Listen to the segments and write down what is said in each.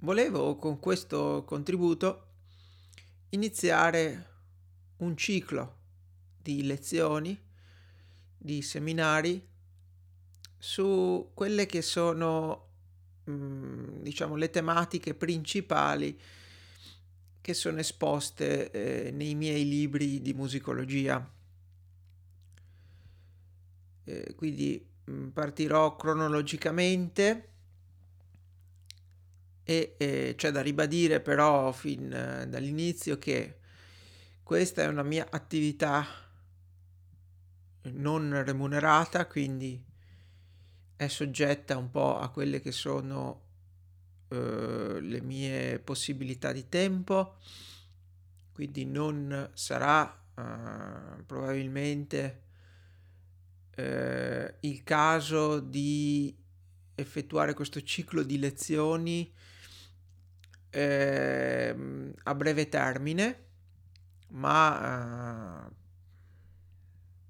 volevo con questo contributo iniziare un ciclo di lezioni, di seminari su quelle che sono, mm, diciamo, le tematiche principali che sono esposte eh, nei miei libri di musicologia. Eh, quindi mm, partirò cronologicamente e eh, c'è da ribadire però fin eh, dall'inizio che questa è una mia attività non remunerata, quindi è soggetta un po' a quelle che sono eh, le mie possibilità di tempo, quindi non sarà eh, probabilmente eh, il caso di effettuare questo ciclo di lezioni ehm, a breve termine ma eh,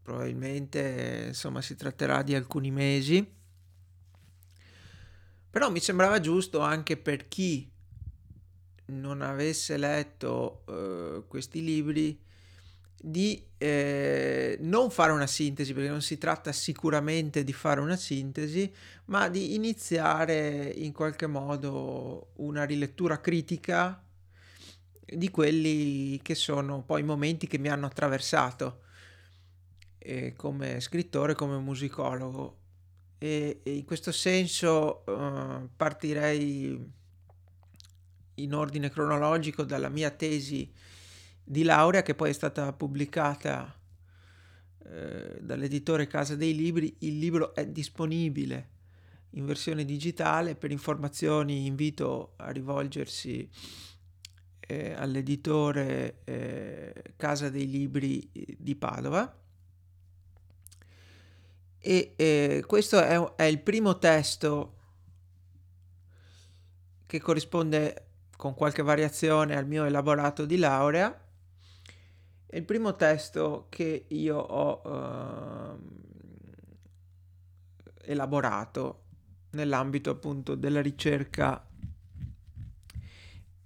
probabilmente insomma si tratterà di alcuni mesi. Però mi sembrava giusto anche per chi non avesse letto eh, questi libri di eh, non fare una sintesi, perché non si tratta sicuramente di fare una sintesi, ma di iniziare in qualche modo una rilettura critica di quelli che sono poi i momenti che mi hanno attraversato eh, come scrittore, come musicologo. E, e in questo senso uh, partirei in ordine cronologico dalla mia tesi di laurea che poi è stata pubblicata eh, dall'editore Casa dei Libri. Il libro è disponibile in versione digitale. Per informazioni invito a rivolgersi eh, all'editore eh, Casa dei Libri di Padova. E eh, questo è, è il primo testo che corrisponde con qualche variazione al mio elaborato di laurea. Il primo testo che io ho eh, elaborato nell'ambito appunto della ricerca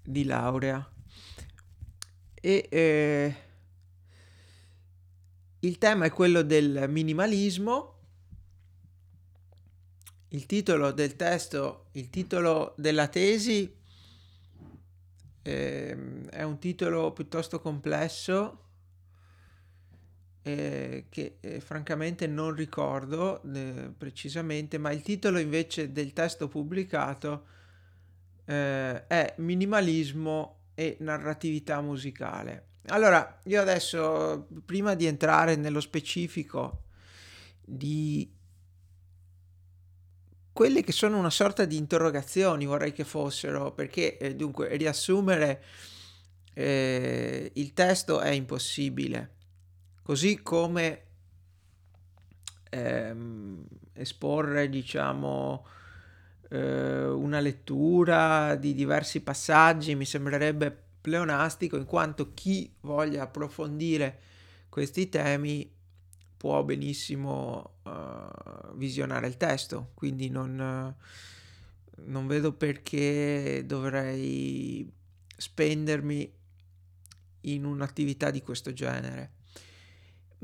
di laurea e eh, il tema è quello del minimalismo. Il titolo del testo, il titolo della tesi eh, è un titolo piuttosto complesso eh, che eh, francamente non ricordo eh, precisamente, ma il titolo invece del testo pubblicato eh, è minimalismo e narratività musicale. Allora, io adesso, prima di entrare nello specifico di quelle che sono una sorta di interrogazioni, vorrei che fossero, perché eh, dunque riassumere eh, il testo è impossibile, così come ehm, esporre, diciamo, eh, una lettura di diversi passaggi mi sembrerebbe pleonastico in quanto chi voglia approfondire questi temi può benissimo uh, visionare il testo, quindi non, uh, non vedo perché dovrei spendermi in un'attività di questo genere.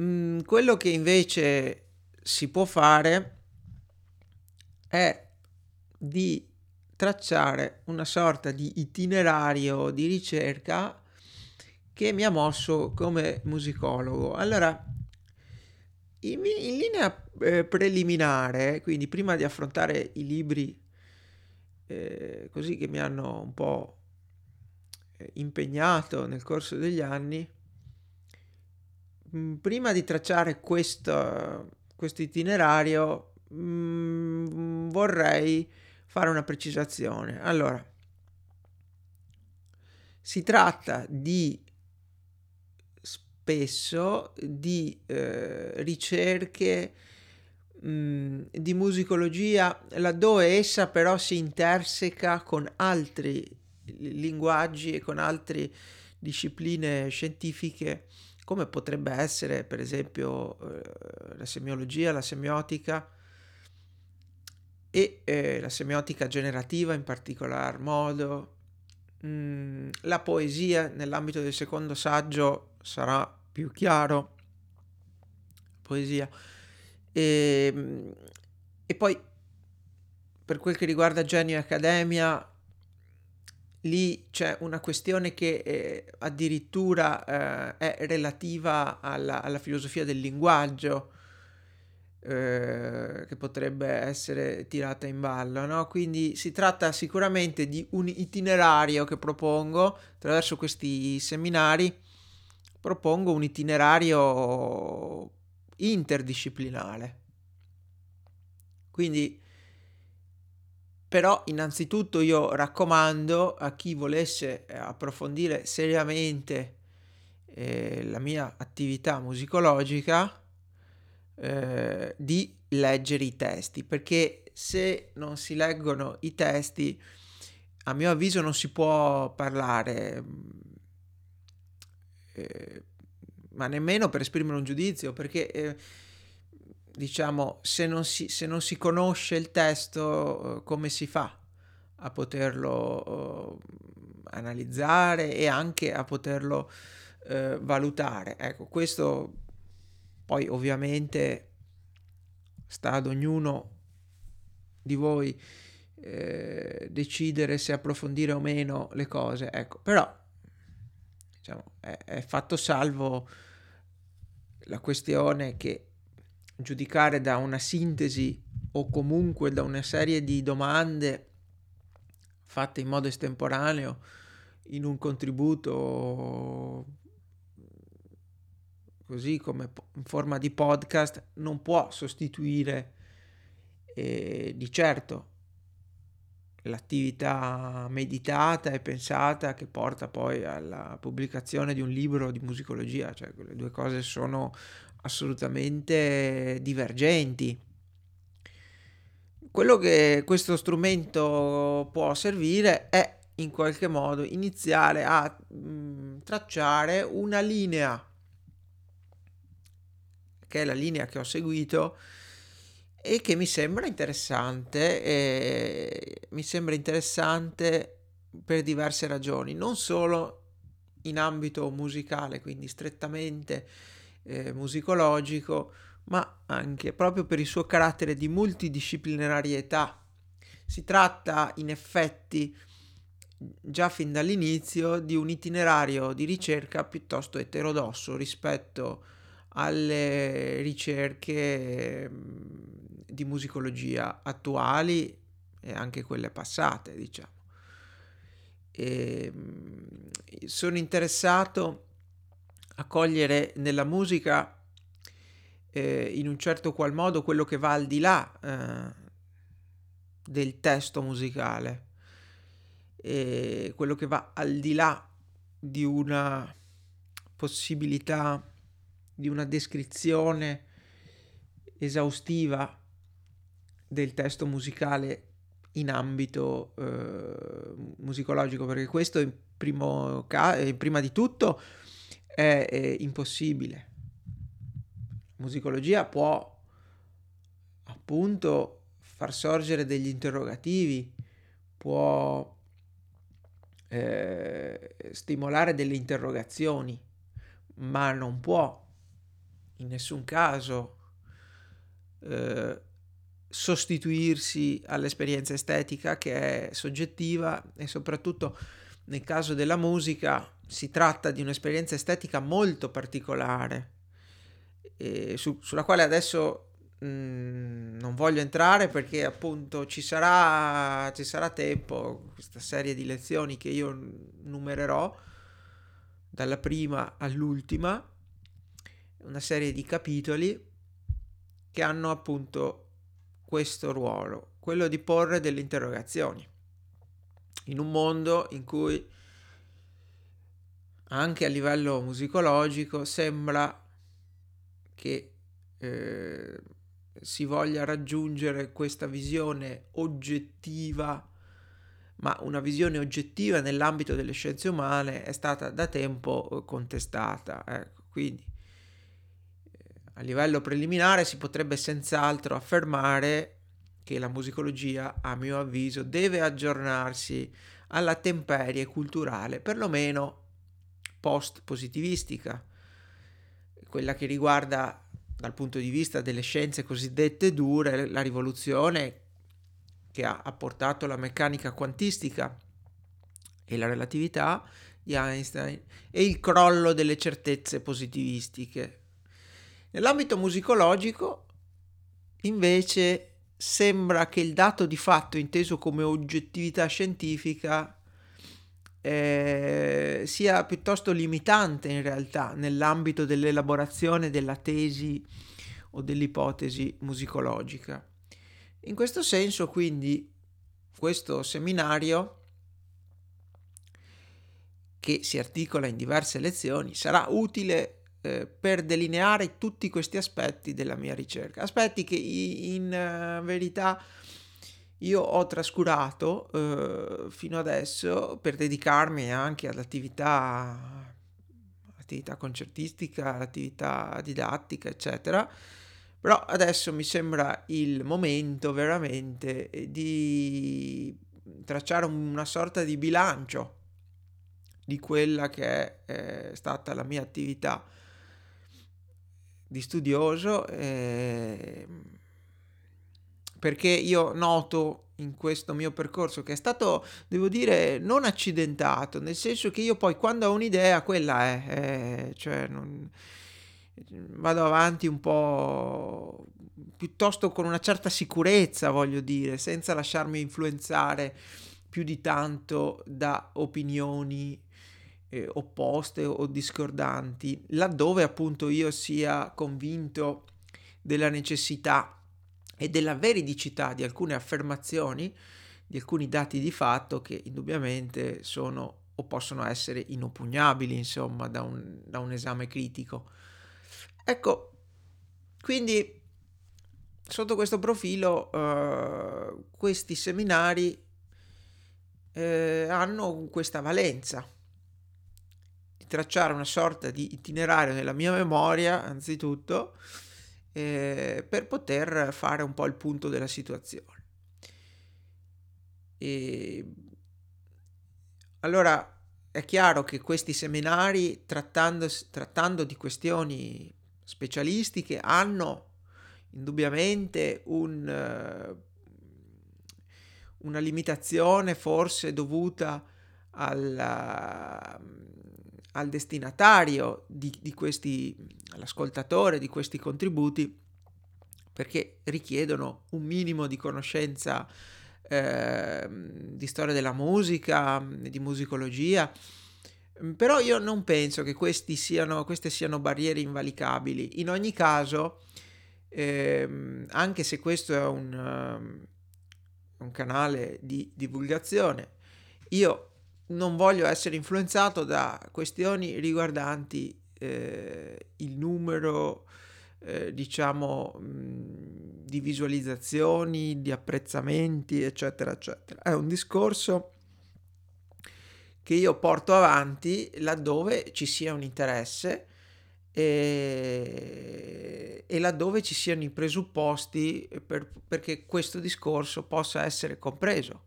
Mm, quello che invece si può fare è di tracciare una sorta di itinerario di ricerca che mi ha mosso come musicologo. Allora, in, in linea eh, preliminare, quindi prima di affrontare i libri eh, così che mi hanno un po' eh, impegnato nel corso degli anni, prima di tracciare questo, questo itinerario mh, mm, vorrei fare una precisazione. Allora, si tratta di spesso di eh, ricerche mm, di musicologia laddove essa però si interseca con altri linguaggi e con altre discipline scientifiche come potrebbe essere per esempio eh, la semiologia, la semiotica e eh, la semiotica generativa in particolar modo, mm, la poesia nell'ambito del secondo saggio sarà più chiaro, poesia, e, ehm, e poi per quel che riguarda Genio e Accademia, lì c'è una questione che eh, addirittura eh, è relativa alla, alla, filosofia del linguaggio, eh, che potrebbe essere tirata in ballo. No? Quindi si tratta sicuramente di un itinerario che propongo attraverso questi seminari. Propongo un itinerario interdisciplinare. Quindi, però, innanzitutto io raccomando a chi volesse eh, approfondire seriamente eh, la mia attività musicologica eh, di leggere i testi, perché se non si leggono i testi, a mio avviso non si può parlare, eh, ma nemmeno per esprimere un giudizio, perché eh, diciamo se non, si, se non si conosce il testo, eh, come si fa a poterlo analizzare e anche a poterlo eh, valutare? Ecco, questo poi ovviamente sta ad ognuno di voi eh, decidere se approfondire o meno le cose, ecco, però diciamo, è, è fatto salvo la questione che giudicare da una sintesi o comunque da una serie di domande fatte in modo estemporaneo in un contributo così come in forma di podcast, non può sostituire eh, di certo l'attività meditata e pensata che porta poi alla pubblicazione di un libro di musicologia, cioè quelle due cose sono assolutamente divergenti. Quello che questo strumento può servire è in qualche modo iniziare a mh, mm, tracciare una linea che è la linea che ho seguito e che mi sembra interessante, e mi sembra interessante per diverse ragioni, non solo in ambito musicale, quindi strettamente eh, musicologico, ma anche proprio per il suo carattere di multidisciplinarietà. Si tratta in effetti già fin dall'inizio di un itinerario di ricerca piuttosto eterodosso rispetto alle ricerche di musicologia attuali e anche quelle passate, diciamo. E sono interessato a cogliere nella musica eh, in un certo qual modo quello che va al di là eh, del testo musicale, e quello che va al di là di una possibilità di una descrizione esaustiva del testo musicale in ambito eh, musicologico, perché questo in primo ca- eh, prima di tutto è, è impossibile. La musicologia può appunto far sorgere degli interrogativi, può eh, stimolare delle interrogazioni, ma non può in nessun caso eh, sostituirsi all'esperienza estetica che è soggettiva e soprattutto nel caso della musica si tratta di un'esperienza estetica molto particolare su, sulla quale adesso mh, mm, non voglio entrare perché appunto ci sarà, ci sarà tempo questa serie di lezioni che io numererò dalla prima all'ultima una serie di capitoli che hanno appunto questo ruolo, quello di porre delle interrogazioni in un mondo in cui anche a livello musicologico sembra che eh, si voglia raggiungere questa visione oggettiva, ma una visione oggettiva nell'ambito delle scienze umane è stata da tempo contestata. Ecco, quindi a livello preliminare si potrebbe senz'altro affermare che la musicologia, a mio avviso, deve aggiornarsi alla temperie culturale, perlomeno post-positivistica, quella che riguarda dal punto di vista delle scienze cosiddette dure la rivoluzione che ha apportato la meccanica quantistica e la relatività di Einstein e il crollo delle certezze positivistiche. Nell'ambito musicologico, invece, sembra che il dato di fatto inteso come oggettività scientifica eh, sia piuttosto limitante in realtà nell'ambito dell'elaborazione della tesi o dell'ipotesi musicologica. In questo senso, quindi, questo seminario che si articola in diverse lezioni sarà utile eh, per delineare tutti questi aspetti della mia ricerca, aspetti che in uh, verità io ho trascurato uh, fino adesso per dedicarmi anche all'attività, all'attività concertistica, all'attività didattica, eccetera. Però adesso mi sembra il momento veramente di tracciare una sorta di bilancio di quella che è, è stata la mia attività di studioso eh, perché io noto in questo mio percorso che è stato, devo dire, non accidentato, nel senso che io poi quando ho un'idea, quella è, è cioè non, vado avanti un po' piuttosto con una certa sicurezza, voglio dire, senza lasciarmi influenzare più di tanto da opinioni eh, opposte o discordanti, laddove appunto io sia convinto della necessità e della veridicità di alcune affermazioni, di alcuni dati di fatto che indubbiamente sono o possono essere inoppugnabili, insomma, da un, da un esame critico. Ecco, quindi sotto questo profilo uh, questi seminari eh, hanno questa valenza tracciare una sorta di itinerario nella mia memoria, anzitutto, eh, per poter fare un po' il punto della situazione. E allora è chiaro che questi seminari, trattando, di questioni specialistiche, hanno indubbiamente un, una limitazione forse dovuta alla, al destinatario di, di questi, all'ascoltatore di questi contributi, perché richiedono un minimo di conoscenza eh, di storia della musica, di musicologia, però io non penso che siano, queste siano barriere invalicabili. In ogni caso, eh, anche se questo è un, uh, un canale di divulgazione, io non voglio essere influenzato da questioni riguardanti eh, il numero, eh, diciamo, di visualizzazioni, di apprezzamenti, eccetera, eccetera. È un discorso che io porto avanti laddove ci sia un interesse e, e laddove ci siano i presupposti per, perché questo discorso possa essere compreso.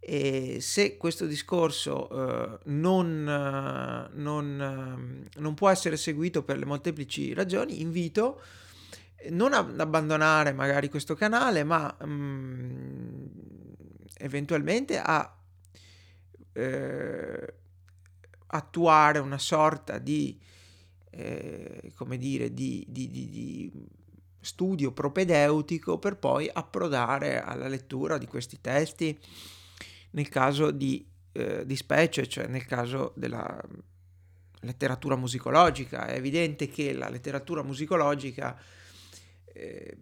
E se questo discorso uh, non, uh, non, uh, non, può essere seguito per le molteplici ragioni, invito non ad abbandonare magari questo canale, ma um, eventualmente a eh, attuare una sorta di, eh, come dire, di, di, di studio propedeutico per poi approdare alla lettura di questi testi nel caso di, eh, di specie, cioè nel caso della letteratura musicologica. È evidente che la letteratura musicologica eh,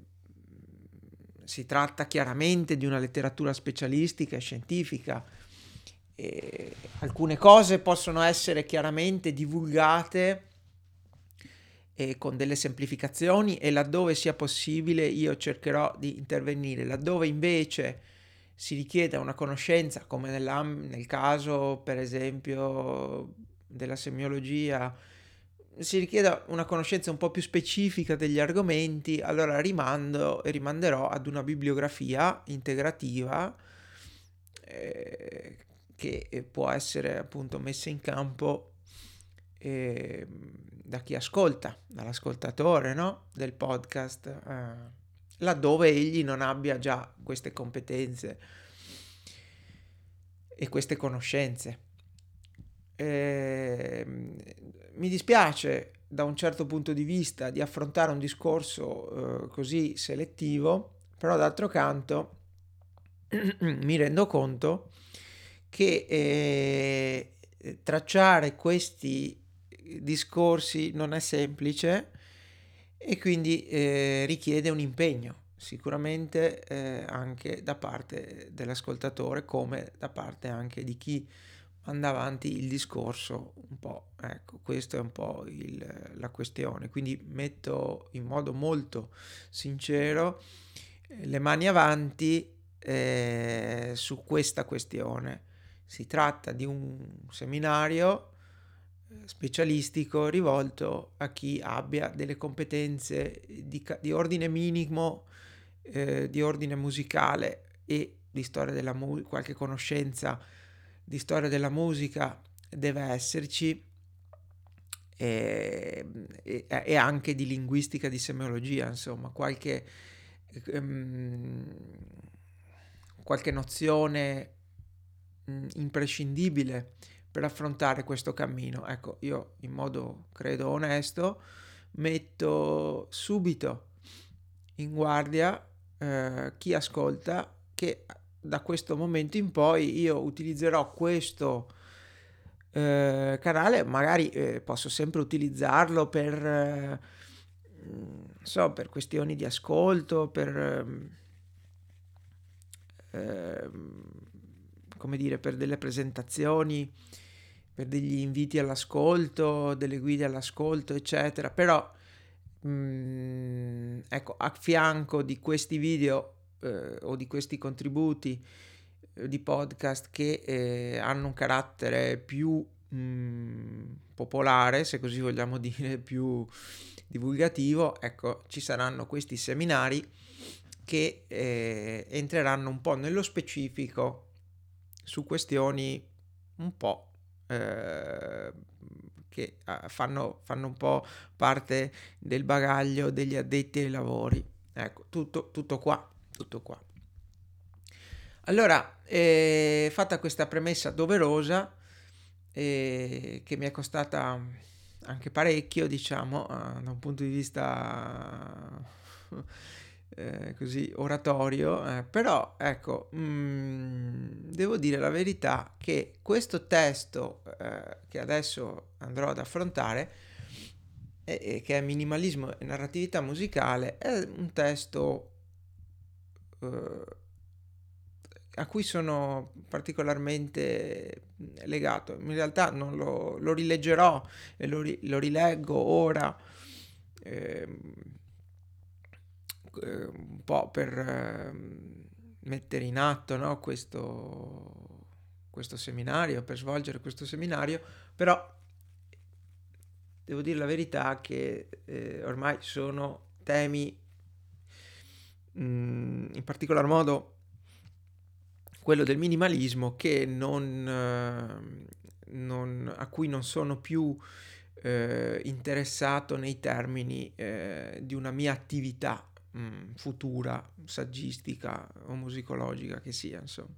si tratta chiaramente di una letteratura specialistica e scientifica. E alcune cose possono essere chiaramente divulgate e con delle semplificazioni e laddove sia possibile io cercherò di intervenire. Laddove invece si richiede una conoscenza, come nel caso per esempio della semiologia, si richieda una conoscenza un po' più specifica degli argomenti, allora rimando e rimanderò ad una bibliografia integrativa eh, che può essere appunto messa in campo eh, da chi ascolta, dall'ascoltatore no? del podcast, eh, laddove egli non abbia già queste competenze e queste conoscenze. Eh, mi dispiace da un certo punto di vista di affrontare un discorso eh, così selettivo, però d'altro canto mi rendo conto che eh, tracciare questi discorsi non è semplice e quindi eh, richiede un impegno sicuramente eh, anche da parte dell'ascoltatore come da parte anche di chi manda avanti il discorso un po'. Ecco, questa è un po' il, la questione. Quindi metto in modo molto sincero eh, le mani avanti eh, su questa questione. Si tratta di un seminario specialistico rivolto a chi abbia delle competenze di, di ordine minimo, eh, di ordine musicale e di storia della musica, qualche conoscenza di storia della musica deve esserci e, e, e anche di linguistica, di semiologia, insomma, qualche, um, qualche nozione um, imprescindibile per affrontare questo cammino. Ecco, io in modo credo onesto metto subito in guardia eh, chi ascolta che da questo momento in poi io utilizzerò questo eh, canale, magari eh, posso sempre utilizzarlo per, eh, so, per questioni di ascolto, per, ehm, ehm, come dire, per delle presentazioni, per degli inviti all'ascolto, delle guide all'ascolto, eccetera. Però, mh, mm, ecco, a fianco di questi video eh, o di questi contributi eh, di podcast che eh, hanno un carattere più mh, mm, popolare, se così vogliamo dire, più divulgativo, ecco, ci saranno questi seminari che eh, entreranno un po' nello specifico su questioni un po' eh, che fanno, fanno, un po' parte del bagaglio degli addetti ai lavori. Ecco, tutto, tutto qua tutto qua. Allora, eh, fatta questa premessa doverosa, eh, che mi è costata anche parecchio, diciamo, eh, da un punto di vista eh, così oratorio, eh, però ecco, mh, mm, devo dire la verità che questo testo eh, che adesso andrò ad affrontare, che è minimalismo e narratività musicale, è un testo eh, a cui sono particolarmente legato. In realtà non lo, lo rileggerò e lo, ri, lo rileggo ora ehm, eh, un po' per eh, mettere in atto no, questo, questo seminario, per svolgere questo seminario, però devo dire la verità che eh, ormai sono temi Mm, in particolar modo quello del minimalismo non, eh, non, a cui non sono più eh, interessato nei termini eh, di una mia attività mh, mm, futura, saggistica o musicologica che sia, insomma.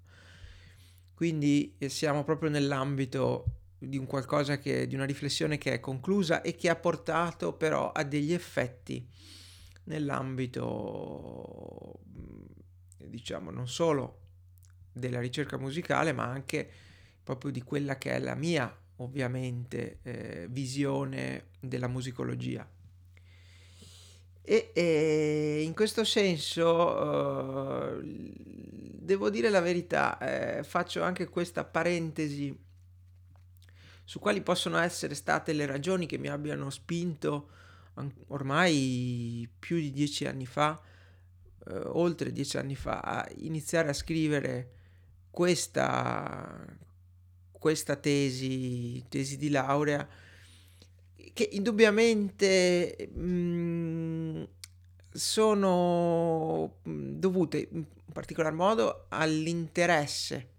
Quindi eh, siamo proprio nell'ambito di un qualcosa che, di una riflessione che è conclusa e che ha portato però a degli effetti nell'ambito, diciamo, non solo della ricerca musicale, ma anche proprio di quella che è la mia, ovviamente, eh, visione della musicologia. E, e in questo senso, eh, devo dire la verità, eh, faccio anche questa parentesi su quali possono essere state le ragioni che mi abbiano spinto ormai più di dieci anni fa, eh, oltre dieci anni fa, a iniziare a scrivere questa, questa tesi, tesi di laurea che indubbiamente mh, mm, sono mm, dovute in particolar modo all'interesse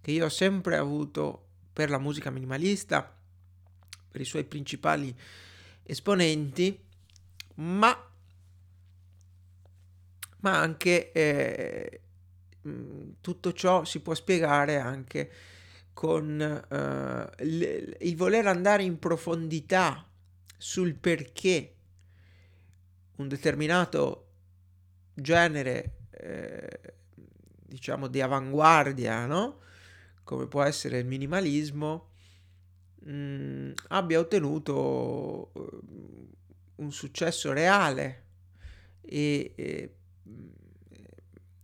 che io ho sempre avuto per la musica minimalista, per i suoi principali esponenti, ma, ma anche eh, mm, tutto ciò si può spiegare anche con eh, il, voler andare in profondità sul perché un determinato genere, eh, diciamo, di avanguardia, no? come può essere il minimalismo, mh, mm, abbia ottenuto uh, un successo reale e, e,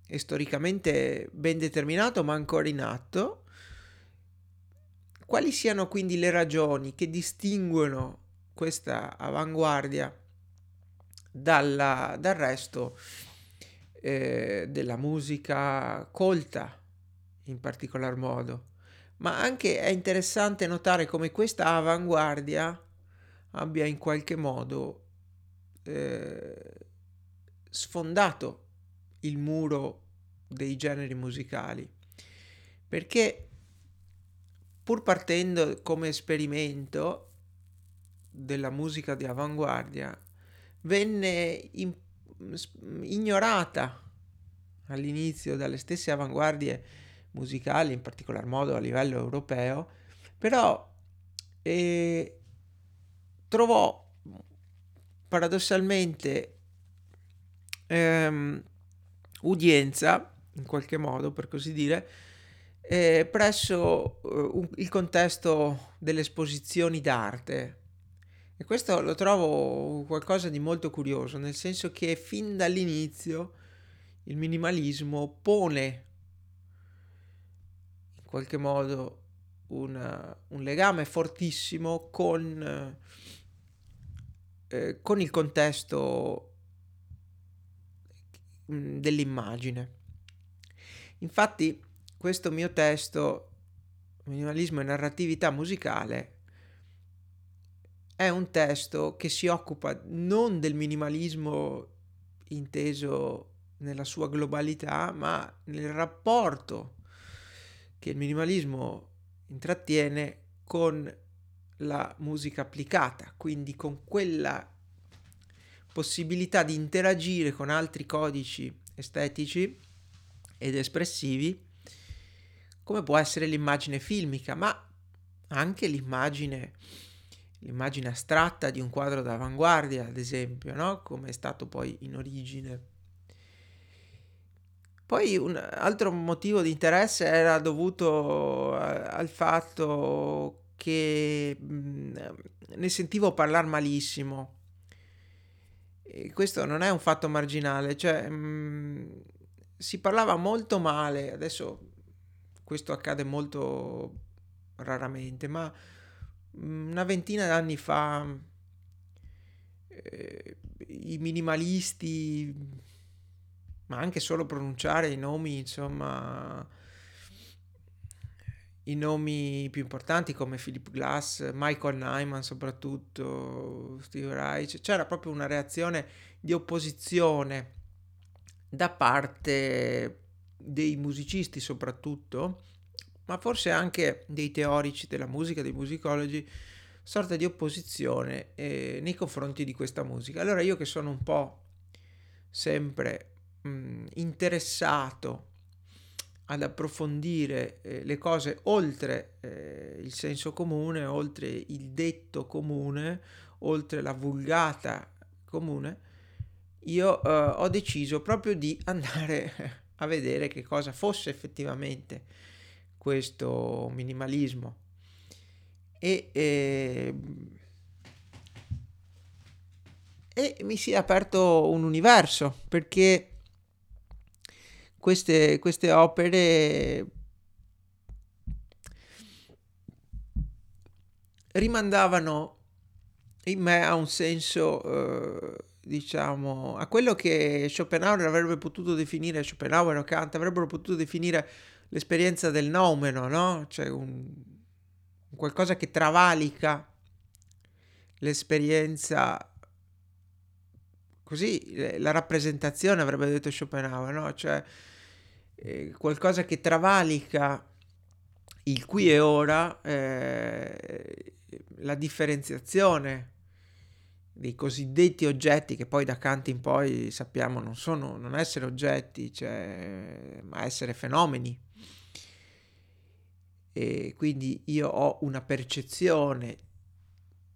e storicamente ben determinato, ma ancora in atto. Quali siano quindi le ragioni che distinguono questa avanguardia dalla, dal resto eh, della musica colta in particolar modo. Ma anche è interessante notare come questa avanguardia abbia in qualche modo eh, sfondato il muro dei generi musicali. Perché pur partendo come esperimento della musica di avanguardia, venne in, ignorata all'inizio dalle stesse avanguardie musicali, in particolar modo a livello europeo, però eh, trovò paradossalmente ehm, udienza, in qualche modo per così dire, eh, presso eh, un, il contesto delle esposizioni d'arte. E questo lo trovo qualcosa di molto curioso, nel senso che fin dall'inizio il minimalismo pone qualche modo una, un legame fortissimo con, eh, con il contesto mm, dell'immagine. Infatti questo mio testo, Minimalismo e narratività musicale, è un testo che si occupa non del minimalismo inteso nella sua globalità, ma nel rapporto che il minimalismo intrattiene con la musica applicata, quindi con quella possibilità di interagire con altri codici estetici ed espressivi, come può essere l'immagine filmica, ma anche l'immagine, l'immagine astratta di un quadro d'avanguardia, ad esempio, no? come è stato poi in origine poi un altro motivo di interesse era dovuto al fatto che ne sentivo parlare malissimo. E questo non è un fatto marginale, cioè mh, si parlava molto male, adesso questo accade molto raramente, ma una ventina d'anni fa eh, i minimalisti ma anche solo pronunciare i nomi, insomma, i nomi più importanti come Philip Glass, Michael Nyman soprattutto, Steve Reich, c'era proprio una reazione di opposizione da parte dei musicisti soprattutto, ma forse anche dei teorici della musica, dei musicologi, sorta di opposizione eh, nei confronti di questa musica. Allora io che sono un po' sempre mh, interessato ad approfondire eh, le cose oltre eh, il senso comune, oltre il detto comune, oltre la vulgata comune, io eh, ho deciso proprio di andare a vedere che cosa fosse effettivamente questo minimalismo. E, e, e mi si è aperto un universo perché queste, queste opere rimandavano in me a un senso, eh, diciamo, a quello che Schopenhauer avrebbe potuto definire, Schopenhauer o Kant avrebbero potuto definire l'esperienza del noumeno, no? Cioè un, qualcosa che travalica l'esperienza così la rappresentazione avrebbe detto Schopenhauer, no? Cioè eh, qualcosa che travalica il qui e ora, eh, la differenziazione dei cosiddetti oggetti che poi da Kant in poi sappiamo non sono non essere oggetti, cioè, ma essere fenomeni. E quindi io ho una percezione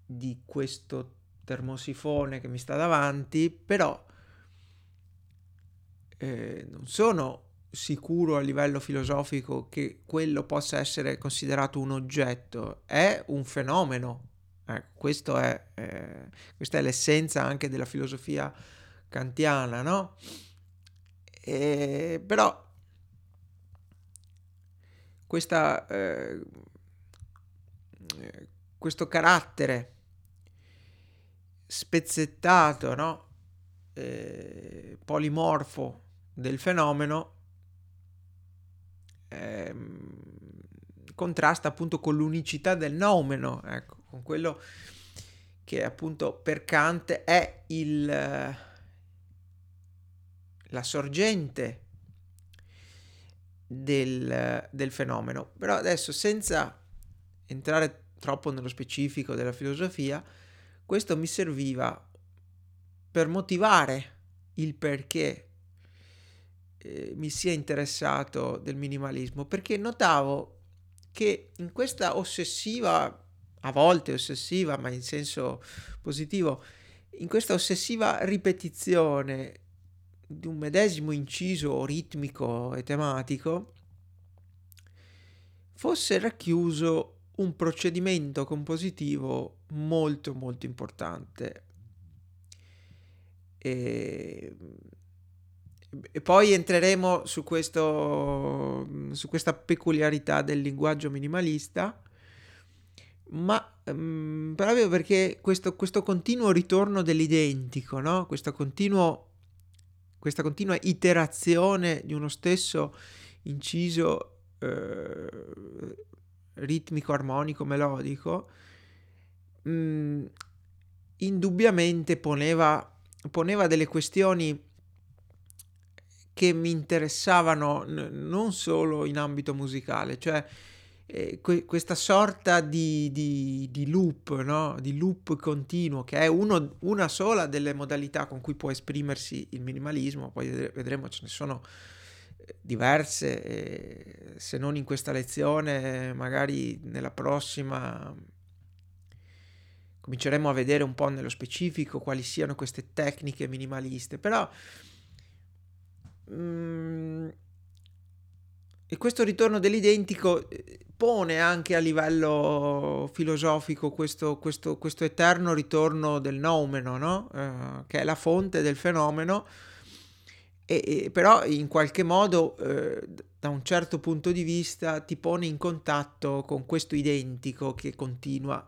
di questo termosifone che mi sta davanti, però eh, non sono sicuro a livello filosofico che quello possa essere considerato un oggetto, è un fenomeno. Ecco, è, eh, questa è l'essenza anche della filosofia kantiana, no? E, però questa, eh, questo carattere spezzettato, no? eh, polimorfo del fenomeno eh, contrasta appunto con l'unicità del nomeno, ecco, con quello che appunto per Kant è il, la sorgente del, del fenomeno. Però adesso senza entrare troppo nello specifico della filosofia, questo mi serviva per motivare il perché eh, mi sia interessato del minimalismo, perché notavo che in questa ossessiva, a volte ossessiva, ma in senso positivo, in questa ossessiva ripetizione di un medesimo inciso ritmico e tematico, fosse racchiuso un procedimento compositivo molto molto importante. E, e poi entreremo su, questo, su questa peculiarità del linguaggio minimalista, ma um, proprio perché questo, questo, continuo ritorno dell'identico, no? continuo, questa continua iterazione di uno stesso inciso eh, ritmico, armonico, melodico, mh, mm, indubbiamente poneva, poneva delle questioni che mi interessavano n- non solo in ambito musicale, cioè eh, que- questa sorta di, di, di loop, no? di loop continuo, che è uno, una sola delle modalità con cui può esprimersi il minimalismo, poi vedremo ce ne sono diverse, eh, se non in questa lezione, magari nella prossima cominceremo a vedere un po' nello specifico quali siano queste tecniche minimaliste, però mm, e questo ritorno dell'identico eh, pone anche a livello filosofico questo, questo, questo eterno ritorno del noumeno, no? eh, che è la fonte del fenomeno, e, e, però in qualche modo eh, da un certo punto di vista ti pone in contatto con questo identico che continua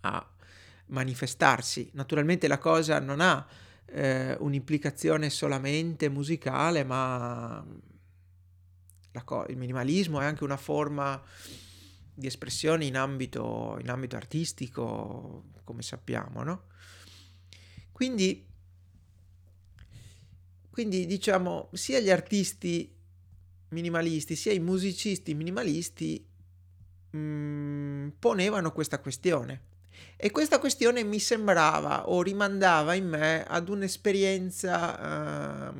a manifestarsi. Naturalmente la cosa non ha eh, un'implicazione solamente musicale, ma il minimalismo è anche una forma di espressione in ambito, in ambito artistico, come sappiamo, no? Quindi quindi diciamo sia gli artisti minimalisti sia i musicisti minimalisti mh, mm, ponevano questa questione. E questa questione mi sembrava o rimandava in me ad un'esperienza uh,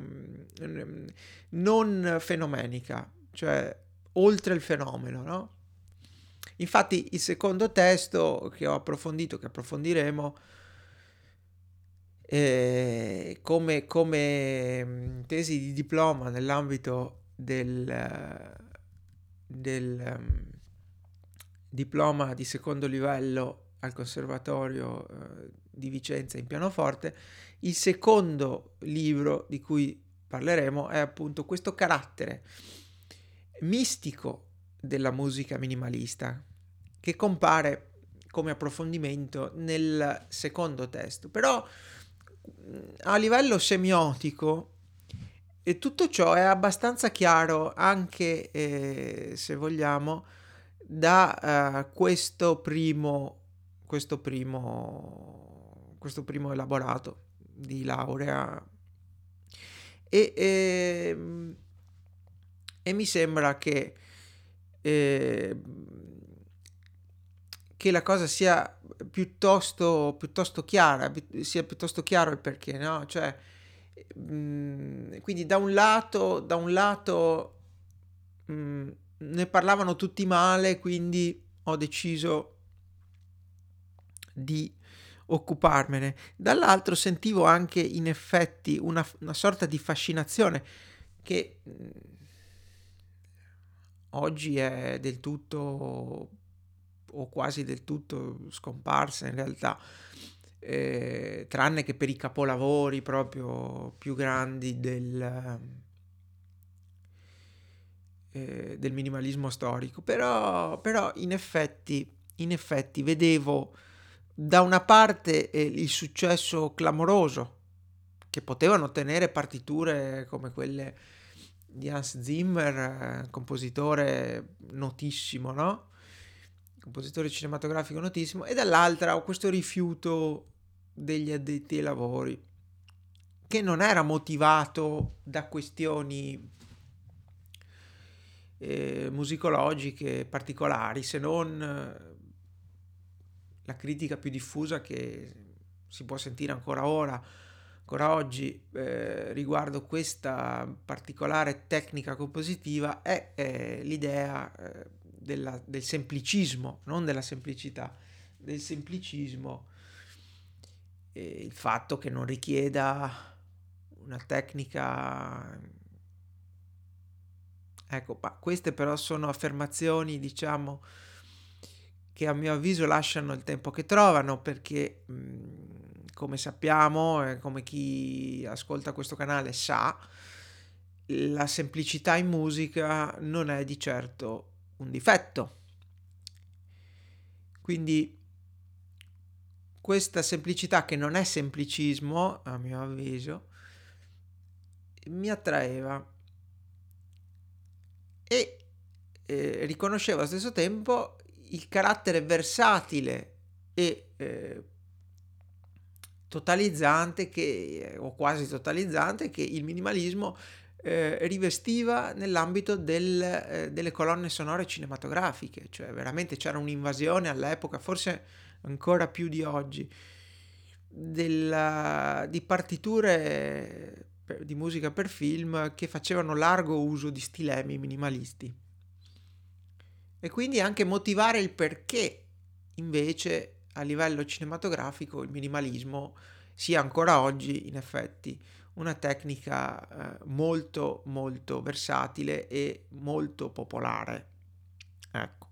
non fenomenica, cioè oltre il fenomeno, no? Infatti il secondo testo che ho approfondito, che approfondiremo, eh, come, come, mm, tesi di diploma nell'ambito del, del um, diploma di secondo livello al Conservatorio uh, di Vicenza in pianoforte, il secondo libro di cui parleremo è appunto questo carattere mistico della musica minimalista che compare come approfondimento nel secondo testo. Però a livello semiotico e tutto ciò è abbastanza chiaro anche eh, se vogliamo da uh, questo primo questo primo, questo primo elaborato di laurea e, e, ehm, e mi sembra che, eh, che la cosa sia piuttosto, piuttosto chiara, sia piuttosto chiaro il perché, no? Cioè, mh, mm, quindi da un lato, da un lato mh, mm, ne parlavano tutti male, quindi ho deciso di occuparmene. Dall'altro sentivo anche in effetti una, una sorta di fascinazione che mh, oggi è del tutto o quasi del tutto scomparsa in realtà, eh, tranne che per i capolavori proprio più grandi del, eh, del minimalismo storico. Però, però in, effetti, in effetti vedevo da una parte eh, il successo clamoroso che potevano ottenere partiture come quelle di Hans Zimmer, eh, compositore notissimo, no? compositore cinematografico notissimo, e dall'altra ho questo rifiuto degli addetti ai lavori, che non era motivato da questioni eh, musicologiche particolari, se non eh, la critica più diffusa che si può sentire ancora ora, ancora oggi, eh, riguardo questa particolare tecnica compositiva è, è l'idea eh, della, del semplicismo, non della semplicità, del semplicismo, il fatto che non richieda una tecnica... Ecco, ma queste però sono affermazioni, diciamo, che a mio avviso lasciano il tempo che trovano perché, come sappiamo, come chi ascolta questo canale sa, la semplicità in musica non è di certo un difetto. Quindi questa semplicità che non è semplicismo, a mio avviso, mi attraeva e eh, riconoscevo allo stesso tempo il carattere versatile e eh, totalizzante che, o quasi totalizzante che il minimalismo eh, rivestiva nell'ambito del, eh, delle colonne sonore cinematografiche, cioè veramente c'era un'invasione all'epoca, forse ancora più di oggi, della, di partiture di musica per film che facevano largo uso di stilemi minimalisti. E quindi anche motivare il perché invece a livello cinematografico il minimalismo sia ancora oggi in effetti una tecnica eh, molto molto versatile e molto popolare. Ecco.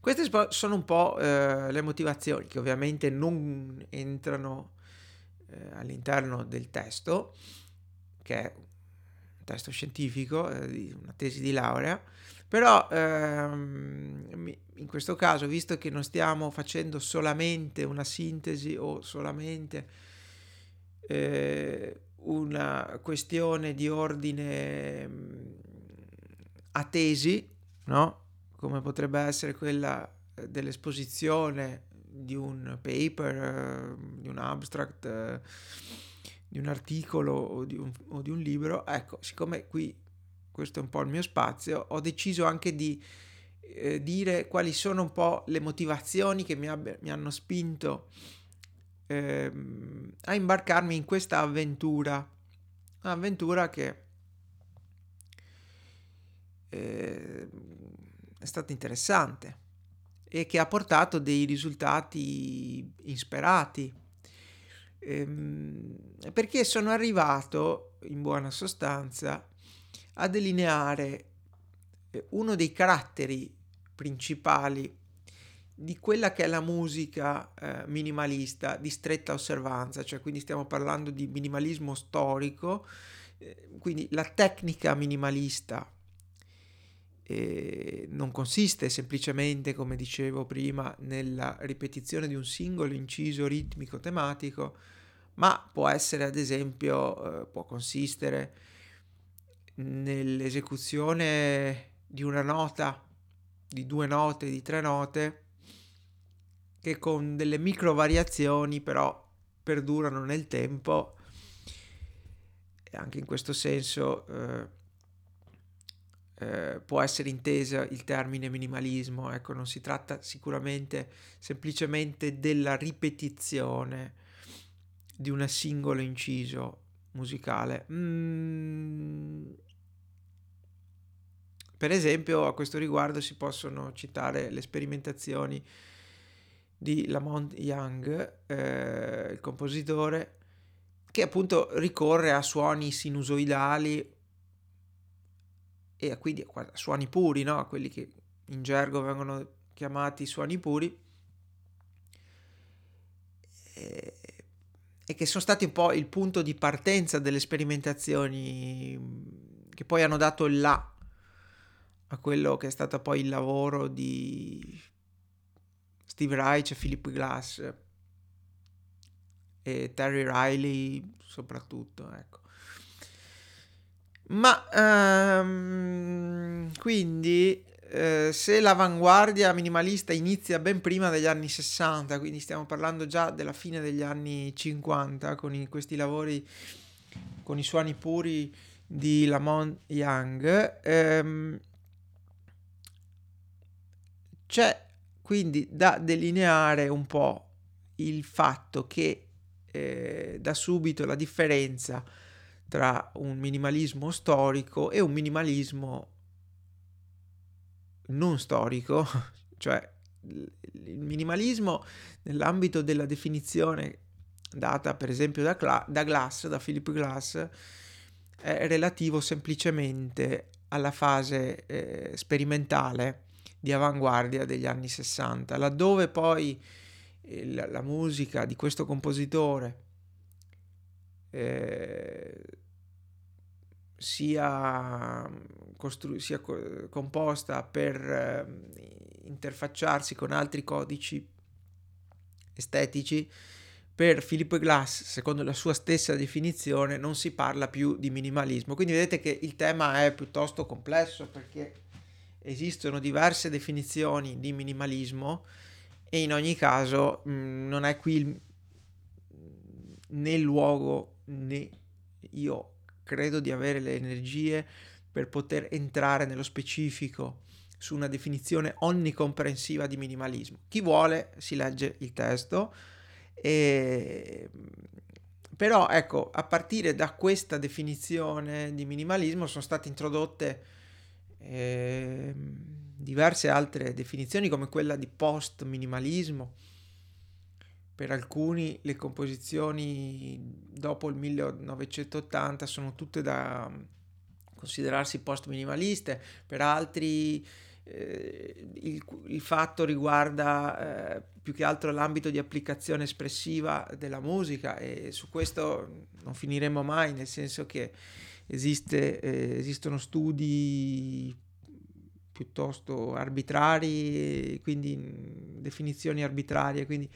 Queste sono un po' eh, le motivazioni che ovviamente non entrano eh, all'interno del testo, che è un testo scientifico, eh, una tesi di laurea, però ehm, in questo caso, visto che non stiamo facendo solamente una sintesi o solamente eh, una questione di ordine mm, a tesi, no? come potrebbe essere quella eh, dell'esposizione di un paper, eh, di un abstract, eh, di un articolo o di un, o di un, libro. Ecco, siccome qui questo è un po' il mio spazio, ho deciso anche di eh, dire quali sono un po' le motivazioni che mi, abbia, mi hanno spinto ehm, a imbarcarmi in questa avventura, un'avventura che eh, è stata interessante e che ha portato dei risultati insperati. Ehm, perché sono arrivato, in buona sostanza, a delineare eh, uno dei caratteri principali di quella che è la musica eh, minimalista di stretta osservanza, cioè quindi stiamo parlando di minimalismo storico, eh, quindi la tecnica minimalista eh, non consiste semplicemente, come dicevo prima, nella ripetizione di un singolo inciso ritmico tematico, ma può essere ad esempio, eh, può consistere nell'esecuzione di una nota, di due note, di tre note, che con delle micro variazioni però perdurano nel tempo e anche in questo senso eh, eh, può essere intesa il termine minimalismo, ecco, non si tratta sicuramente semplicemente della ripetizione di un singolo inciso musicale. Mm. Per esempio, a questo riguardo si possono citare le sperimentazioni di Lamont Young, eh, il compositore, che appunto ricorre a suoni sinusoidali e quindi a suoni puri, no? quelli che in gergo vengono chiamati suoni puri, e, e che sono stati un po' il punto di partenza delle sperimentazioni che poi hanno dato il là a quello che è stato poi il lavoro di Steve Reich e Philip Glass e Terry Riley soprattutto, ecco. Ma um, quindi eh, se l'avanguardia minimalista inizia ben prima degli anni 60, quindi stiamo parlando già della fine degli anni 50 con i, questi lavori con i suoni puri di Lamont Young, ehm, c'è quindi da delineare un po' il fatto che eh, da subito la differenza tra un minimalismo storico e un minimalismo non storico, cioè il minimalismo nell'ambito della definizione data per esempio da, Cla- da Glass, da Philip Glass, è relativo semplicemente alla fase eh, sperimentale di avanguardia degli anni 60, laddove poi eh, la, la musica di questo compositore eh, sia, costru- sia co- composta per eh, interfacciarsi con altri codici estetici, per Philip Glass, secondo la sua stessa definizione, non si parla più di minimalismo. Quindi vedete che il tema è piuttosto complesso perché esistono diverse definizioni di minimalismo e in ogni caso mh, mm, non è qui il, né il luogo né io credo di avere le energie per poter entrare nello specifico su una definizione onnicomprensiva di minimalismo. Chi vuole si legge il testo, e... però ecco, a partire da questa definizione di minimalismo sono state introdotte eh, diverse altre definizioni come quella di post-minimalismo, per alcuni le composizioni dopo il 1980 sono tutte da considerarsi post-minimaliste, per altri eh, il, il, fatto riguarda eh, più che altro l'ambito di applicazione espressiva della musica e su questo non finiremo mai, nel senso che esiste, eh, esistono studi piuttosto arbitrari, quindi definizioni arbitrarie, quindi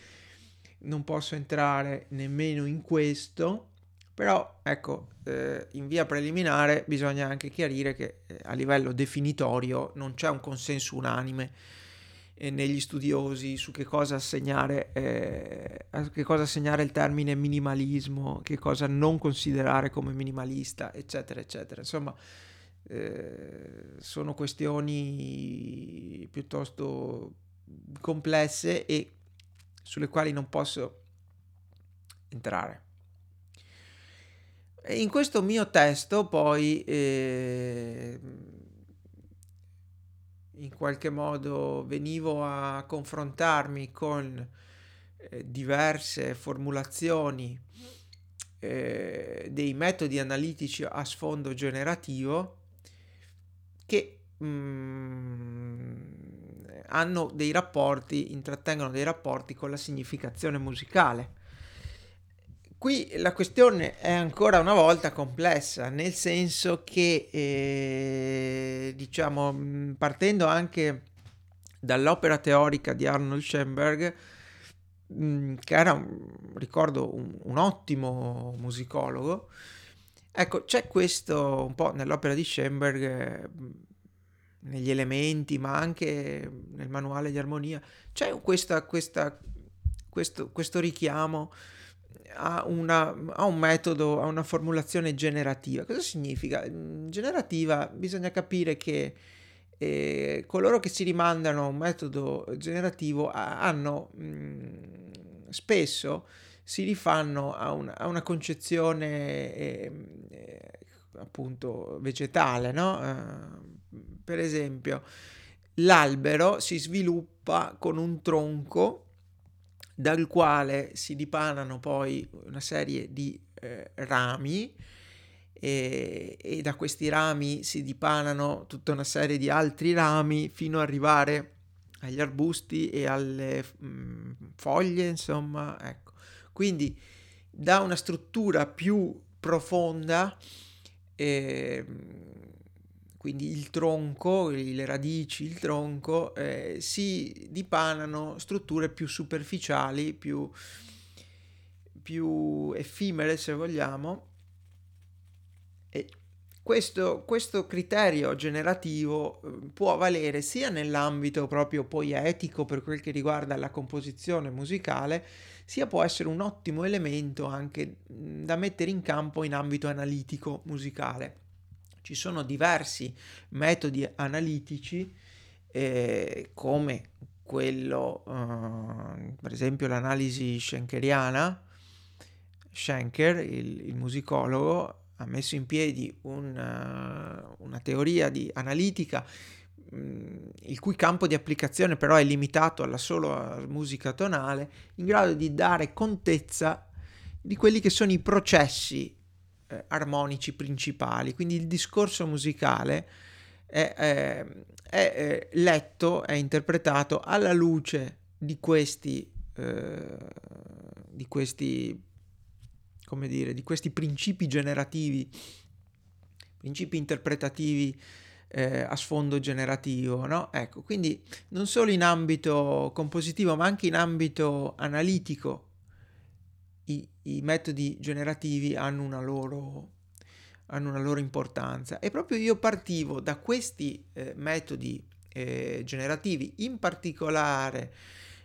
non posso entrare nemmeno in questo, però ecco, eh, in via preliminare bisogna anche chiarire che eh, a livello definitorio non c'è un consenso unanime negli studiosi su che cosa assegnare, eh, che cosa assegnare il termine minimalismo, che cosa non considerare come minimalista, eccetera, eccetera. Insomma, eh, sono questioni piuttosto complesse e sulle quali non posso entrare. In questo mio testo poi eh, in qualche modo venivo a confrontarmi con eh, diverse formulazioni eh, dei metodi analitici a sfondo generativo che mm, hanno dei rapporti, intrattengono dei rapporti con la significazione musicale. Qui la questione è ancora una volta complessa, nel senso che, eh, diciamo, partendo anche dall'opera teorica di Arnold Schoenberg, che era, ricordo, un, un ottimo musicologo, ecco, c'è questo un po' nell'opera di Schoenberg negli elementi, ma anche nel manuale di armonia, c'è questa, questa questo, questo richiamo a, una, a, un metodo, a una formulazione generativa. Cosa significa? Generativa bisogna capire che eh, coloro che si rimandano a un metodo generativo hanno mh, mm, spesso si rifanno a, un, a una concezione eh, eh, appunto vegetale, no? Eh, per esempio, l'albero si sviluppa con un tronco dal quale si dipanano poi una serie di eh, rami e, e, da questi rami si dipanano tutta una serie di altri rami fino ad arrivare agli arbusti e alle mh, mm, foglie, insomma, ecco. Quindi da una struttura più profonda, eh, quindi il tronco, le radici, il tronco, eh, si dipanano strutture più superficiali, più, più effimere se vogliamo, e questo, questo criterio generativo eh, può valere sia nell'ambito proprio poetico per quel che riguarda la composizione musicale, sia può essere un ottimo elemento anche da mettere in campo in ambito analitico musicale. Ci sono diversi metodi analitici eh, come quello, eh, per esempio l'analisi schenkeriana, Schenker, il, il musicologo, ha messo in piedi una, eh, una teoria di analitica mm, il cui campo di applicazione però è limitato alla sola musica tonale, in grado di dare contezza di quelli che sono i processi eh, armonici principali. Quindi il discorso musicale è, è, è, letto, è interpretato alla luce di questi, eh, di questi come dire, di questi principi generativi, principi interpretativi eh, a sfondo generativo, no? Ecco, quindi non solo in ambito compositivo, ma anche in ambito analitico i, i metodi generativi hanno una loro hanno una loro importanza. E proprio io partivo da questi eh, metodi eh, generativi in particolare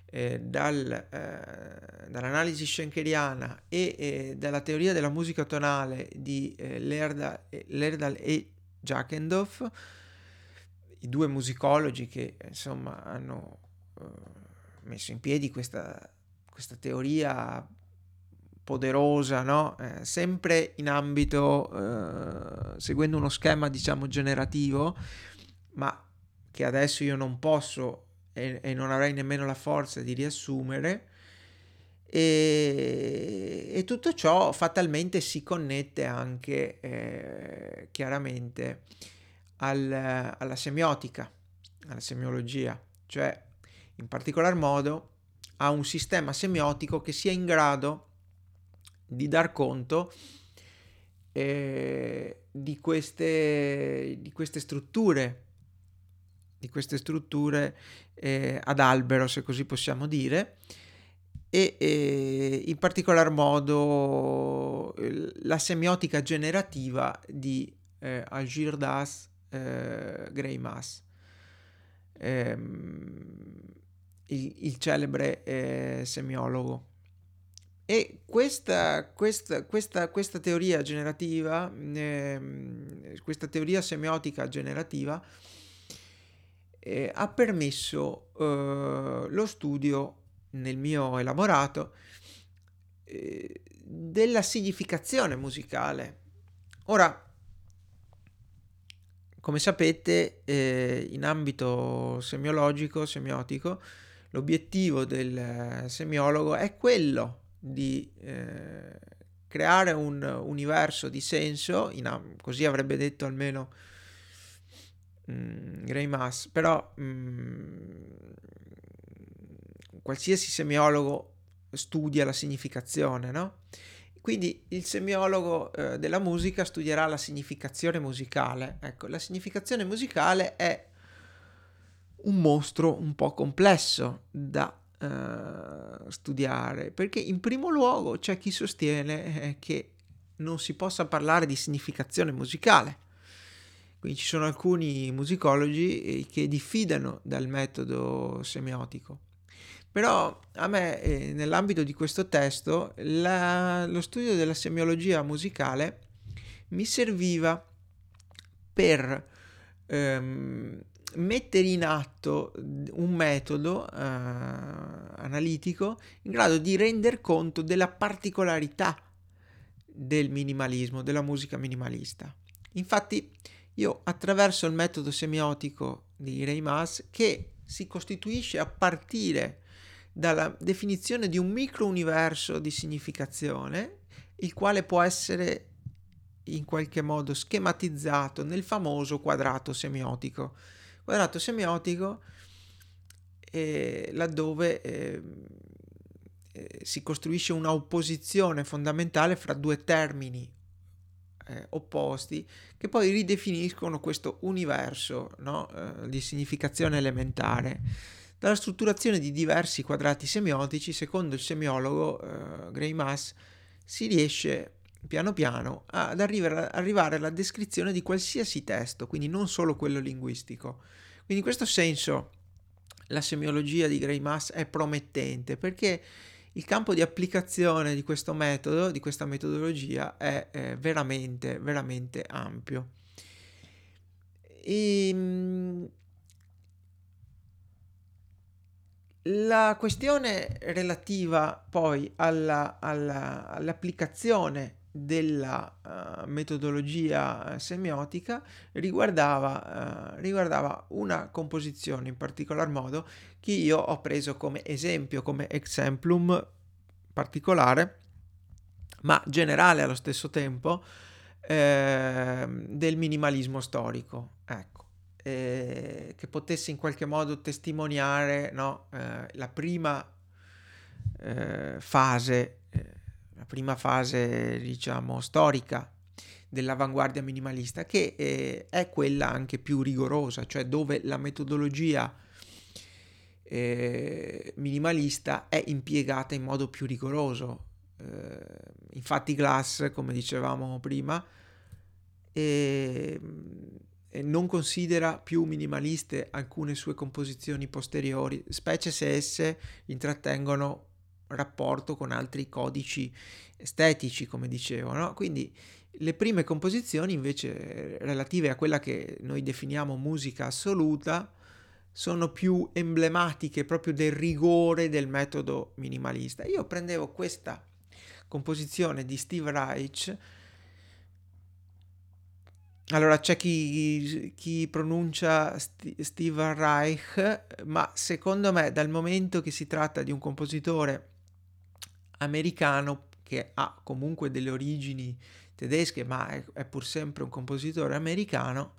eh, dal, eh, dall'analisi schenkeriana e eh, dalla teoria della musica tonale di eh, Lerdal, Lerdal e Jakendorf, i due musicologi che insomma hanno messo in piedi questa, questa teoria poderosa, no? eh, sempre in ambito, eh, seguendo uno schema diciamo generativo, ma che adesso io non posso e, e non avrei nemmeno la forza di riassumere. E, e, tutto ciò fatalmente si connette anche eh, chiaramente al, alla semiotica, alla semiologia, cioè in particolar modo a un sistema semiotico che sia in grado di dar conto eh, di, queste, di queste strutture di queste strutture eh, ad albero, se così possiamo dire, e, e in particolar modo la semiotica generativa di eh, Algirdas eh, Greimas, ehm, il, il, celebre eh, semiologo. E questa, questa, questa, questa teoria generativa, ehm, questa teoria semiotica generativa, eh, ha permesso eh, lo studio nel mio elaborato eh, della significazione musicale. Ora, come sapete, eh, in ambito semiologico, semiotico, l'obiettivo del semiologo è quello di eh, creare un universo di senso, in, così avrebbe detto almeno mm, Gray Mass, però mm, qualsiasi semiologo studia la significazione, no? Quindi il semiologo eh, della musica studierà la significazione musicale. Ecco, la significazione musicale è un mostro un po' complesso da uh, studiare, perché in primo luogo c'è chi sostiene eh, che non si possa parlare di significazione musicale. Quindi ci sono alcuni musicologi eh, che diffidano dal metodo semiotico. Però a me, eh, nell'ambito di questo testo, la, lo studio della semiologia musicale mi serviva per ehm, mettere in atto un metodo eh, analitico in grado di render conto della particolarità del minimalismo, della musica minimalista. Infatti io attraverso il metodo semiotico di Ray Maas che si costituisce a partire dalla definizione di un microuniverso di significazione, il quale può essere in qualche modo schematizzato nel famoso quadrato semiotico. Quadrato semiotico eh, laddove eh, eh, si costruisce una opposizione fondamentale fra due termini eh, opposti che poi ridefiniscono questo universo no, eh, di significazione elementare. Dalla strutturazione di diversi quadrati semiotici, secondo il semiologo eh, Gray Mass, si riesce piano piano ad arrivare, alla descrizione di qualsiasi testo, quindi non solo quello linguistico. Quindi in questo senso la semiologia di Gray Mass è promettente perché il campo di applicazione di questo metodo, di questa metodologia, è, è veramente, veramente ampio. E, ehm, la questione relativa poi alla, alla, all'applicazione della uh, metodologia semiotica riguardava, uh, riguardava, una composizione in particolar modo che io ho preso come esempio, come exemplum particolare, ma generale allo stesso tempo, eh, del minimalismo storico, ecco, eh, che potesse in qualche modo testimoniare no, eh, la prima eh, fase la prima fase, diciamo, storica dell'avanguardia minimalista, che eh, è quella anche più rigorosa, cioè dove la metodologia eh, minimalista è impiegata in modo più rigoroso. Eh, infatti Glass, come dicevamo prima, non considera più minimaliste alcune sue composizioni posteriori, specie se esse intrattengono rapporto con altri codici estetici, come dicevo, no? Quindi le prime composizioni invece relative a quella che noi definiamo musica assoluta sono più emblematiche proprio del rigore del metodo minimalista. Io prendevo questa composizione di Steve Reich allora c'è chi, chi pronuncia St- Steve Reich, ma secondo me dal momento che si tratta di un compositore americano che ha comunque delle origini tedesche, ma è, è pur sempre un compositore americano,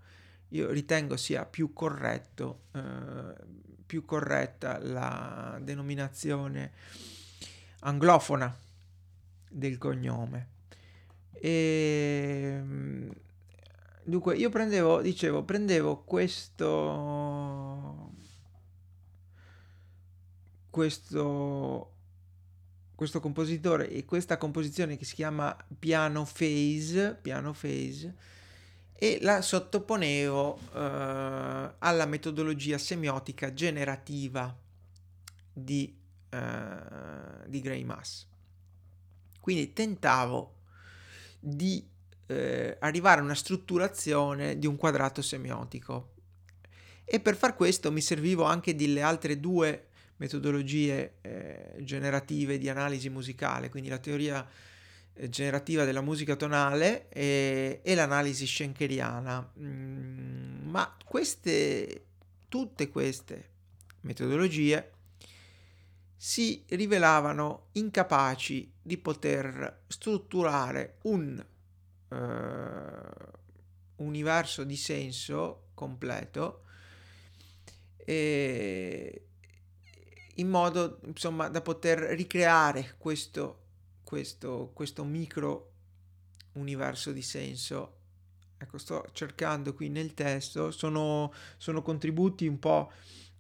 io ritengo sia più corretto, eh, più corretta la denominazione anglofona del cognome. E, ehm, dunque, io prendevo, dicevo, prendevo questo questo questo compositore e questa composizione che si chiama Piano Phase, Piano Phase e la sottoponevo eh, alla metodologia semiotica generativa di, eh, di Gray Mass. Quindi tentavo di eh, arrivare a una strutturazione di un quadrato semiotico e per far questo mi servivo anche delle altre due metodologie eh, generative di analisi musicale, quindi la teoria eh, generativa della musica tonale e, e l'analisi schenkeriana. Mm, ma queste, tutte queste metodologie si rivelavano incapaci di poter strutturare un uh, universo di senso completo e, in modo insomma da poter ricreare questo, questo, questo micro universo di senso. Ecco, sto cercando qui nel testo, sono, sono contributi un po'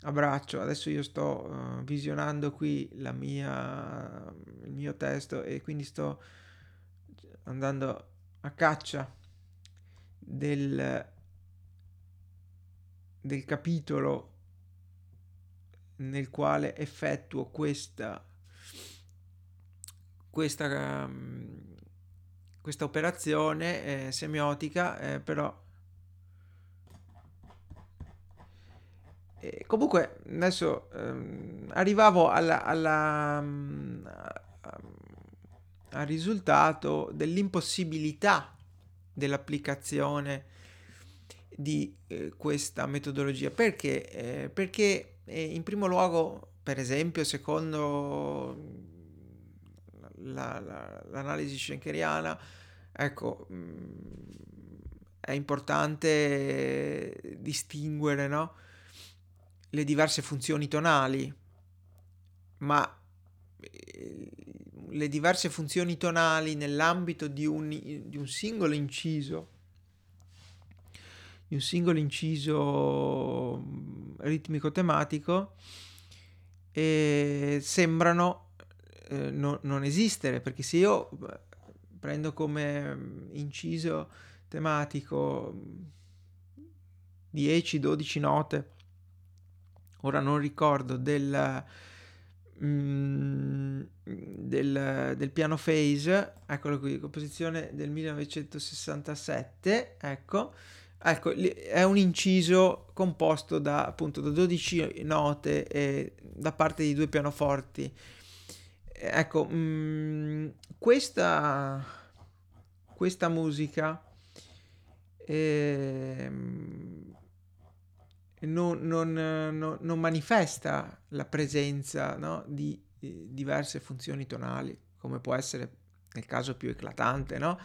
a braccio. Adesso io sto uh, visionando qui la mia, il mio testo e quindi sto andando a caccia del, del capitolo nel quale effettuo questa, questa, um, questa operazione eh, semiotica, eh, però eh, comunque adesso ehm, arrivavo alla, alla, um, al risultato dell'impossibilità dell'applicazione di eh, questa metodologia. Perché? Eh, perché eh, in primo luogo, per esempio, secondo la, la, l'analisi schenkeriana, ecco, mm, è importante distinguere no? le diverse funzioni tonali, ma eh, le diverse funzioni tonali nell'ambito di un, di un singolo inciso di un singolo inciso mm, ritmico tematico e sembrano eh, no, non esistere perché se io prendo come mm, inciso tematico 10-12 note ora non ricordo del, mm, del, del piano phase eccolo qui composizione del 1967 ecco Ecco, è un inciso composto da appunto da 12 note e da parte di due pianoforti. Ecco, mh, mm, questa, questa musica eh, non, non, non, non, manifesta la presenza no, di, di diverse funzioni tonali, come può essere nel caso più eclatante, no?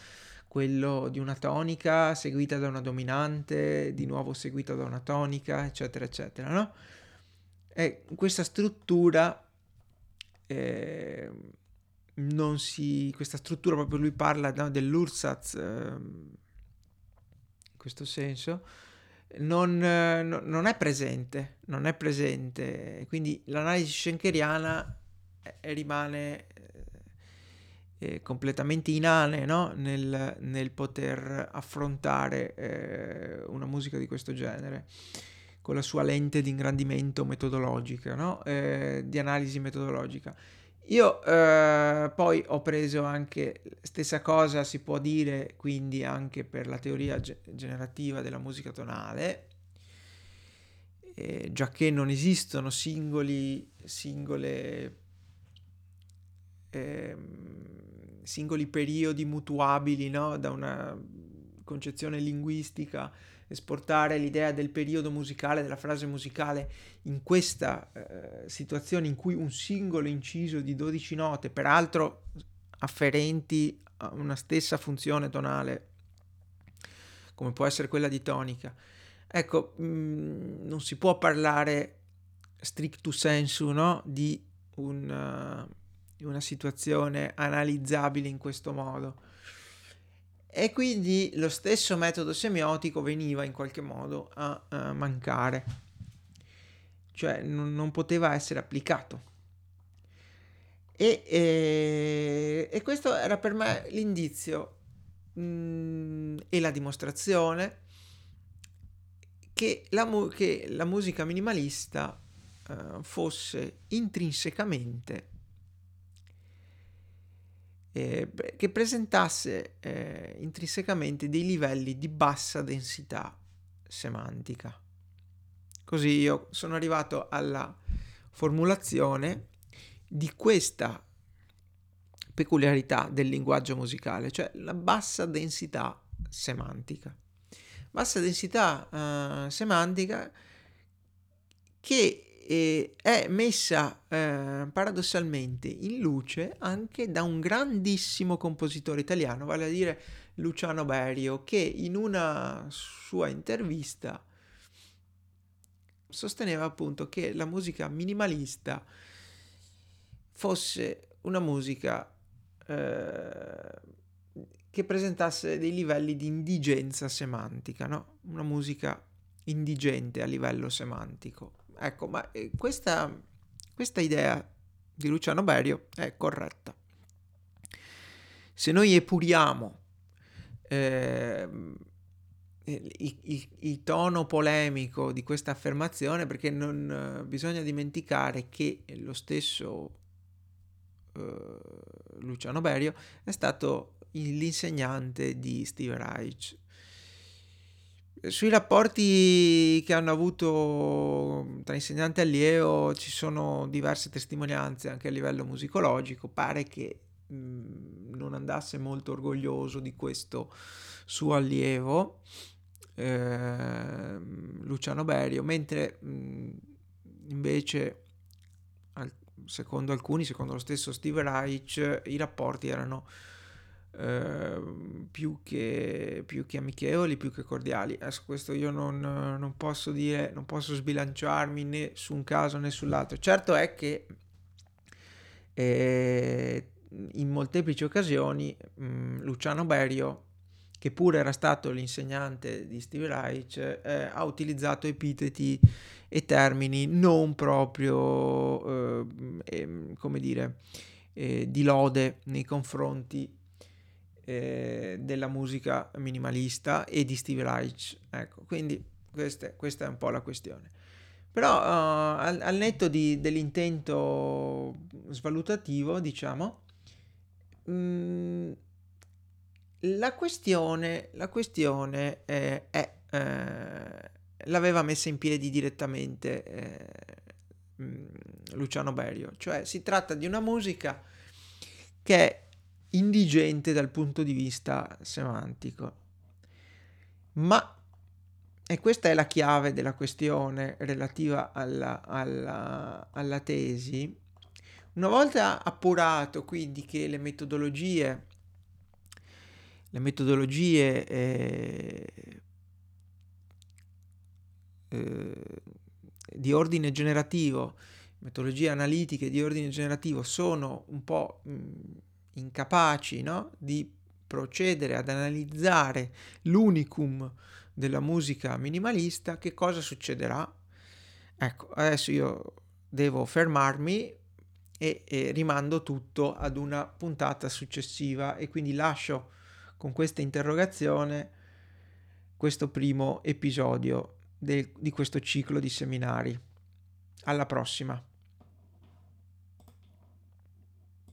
Quello di una tonica seguita da una dominante, di nuovo seguita da una tonica, eccetera, eccetera, no? E questa struttura eh, non si... questa struttura proprio lui parla no, dell'ursatz, eh, in questo senso, non, eh, non, è presente, non è presente, quindi l'analisi schenkeriana eh, rimane eh, completamente inane no? nel, nel, poter affrontare eh, una musica di questo genere con la sua lente di ingrandimento metodologica, no? eh, di analisi metodologica. Io eh, poi ho preso anche stessa cosa si può dire quindi anche per la teoria ge- generativa della musica tonale, eh, già che non esistono singoli, singole eh, singoli periodi mutuabili no? da una concezione linguistica, esportare l'idea del periodo musicale, della frase musicale in questa eh, situazione in cui un singolo inciso di 12 note, peraltro afferenti a una stessa funzione tonale, come può essere quella di tonica, ecco, mh, mm, non si può parlare stricto sensu no? di un... Uh, una situazione analizzabile in questo modo. E quindi lo stesso metodo semiotico veniva in qualche modo a, a mancare, cioè non, non, poteva essere applicato. E, e, e, questo era per me l'indizio mh, mm, e la dimostrazione che la, mu- che la musica minimalista uh, fosse intrinsecamente eh, che presentasse eh, intrinsecamente dei livelli di bassa densità semantica. Così io sono arrivato alla formulazione di questa peculiarità del linguaggio musicale, cioè la bassa densità semantica. Bassa densità uh, semantica che e è messa eh, paradossalmente in luce anche da un grandissimo compositore italiano, vale a dire Luciano Berio, che in una sua intervista sosteneva appunto che la musica minimalista fosse una musica eh, che presentasse dei livelli di indigenza semantica, no? una musica indigente a livello semantico. Ecco, ma eh, questa, questa idea di Luciano Berio è corretta. Se noi epuriamo eh, il, il, il, tono polemico di questa affermazione perché non uh, bisogna dimenticare che lo stesso uh, Luciano Berio è stato l'insegnante di Steve Reich. Sui rapporti che hanno avuto tra insegnante e allievo ci sono diverse testimonianze anche a livello musicologico, pare che non andasse molto orgoglioso di questo suo allievo eh, Luciano Berio, mentre mh, invece al, secondo alcuni, secondo lo stesso Steve Reich, i rapporti erano eh, più, che, più, che, amichevoli, più che cordiali. Adesso questo io non, non, posso dire, non posso sbilanciarmi né su un caso né sull'altro. Certo è che eh, in molteplici occasioni mh, Luciano Berio che pure era stato l'insegnante di Steve Reich, eh, ha utilizzato epiteti e termini non proprio, eh, eh, come dire, eh, di lode nei confronti eh, della musica minimalista e di Steve Reich. Ecco, quindi questa, questa è un po' la questione. Però uh, al, al, netto di, dell'intento svalutativo, diciamo, mh, mm, la questione, la questione eh, è, eh, l'aveva messa in piedi direttamente eh, mm, Luciano Berio, cioè si tratta di una musica che è indigente dal punto di vista semantico, ma, e questa è la chiave della questione relativa alla, alla, alla tesi, una volta appurato quindi che le metodologie le metodologie eh, eh, di ordine generativo, metodologie analitiche di ordine generativo sono un po' mh, incapaci no? di procedere ad analizzare l'unicum della musica minimalista, che cosa succederà? Ecco, adesso io devo fermarmi e, e rimando tutto ad una puntata successiva e quindi lascio con questa interrogazione questo primo episodio de- di questo ciclo di seminari. Alla prossima!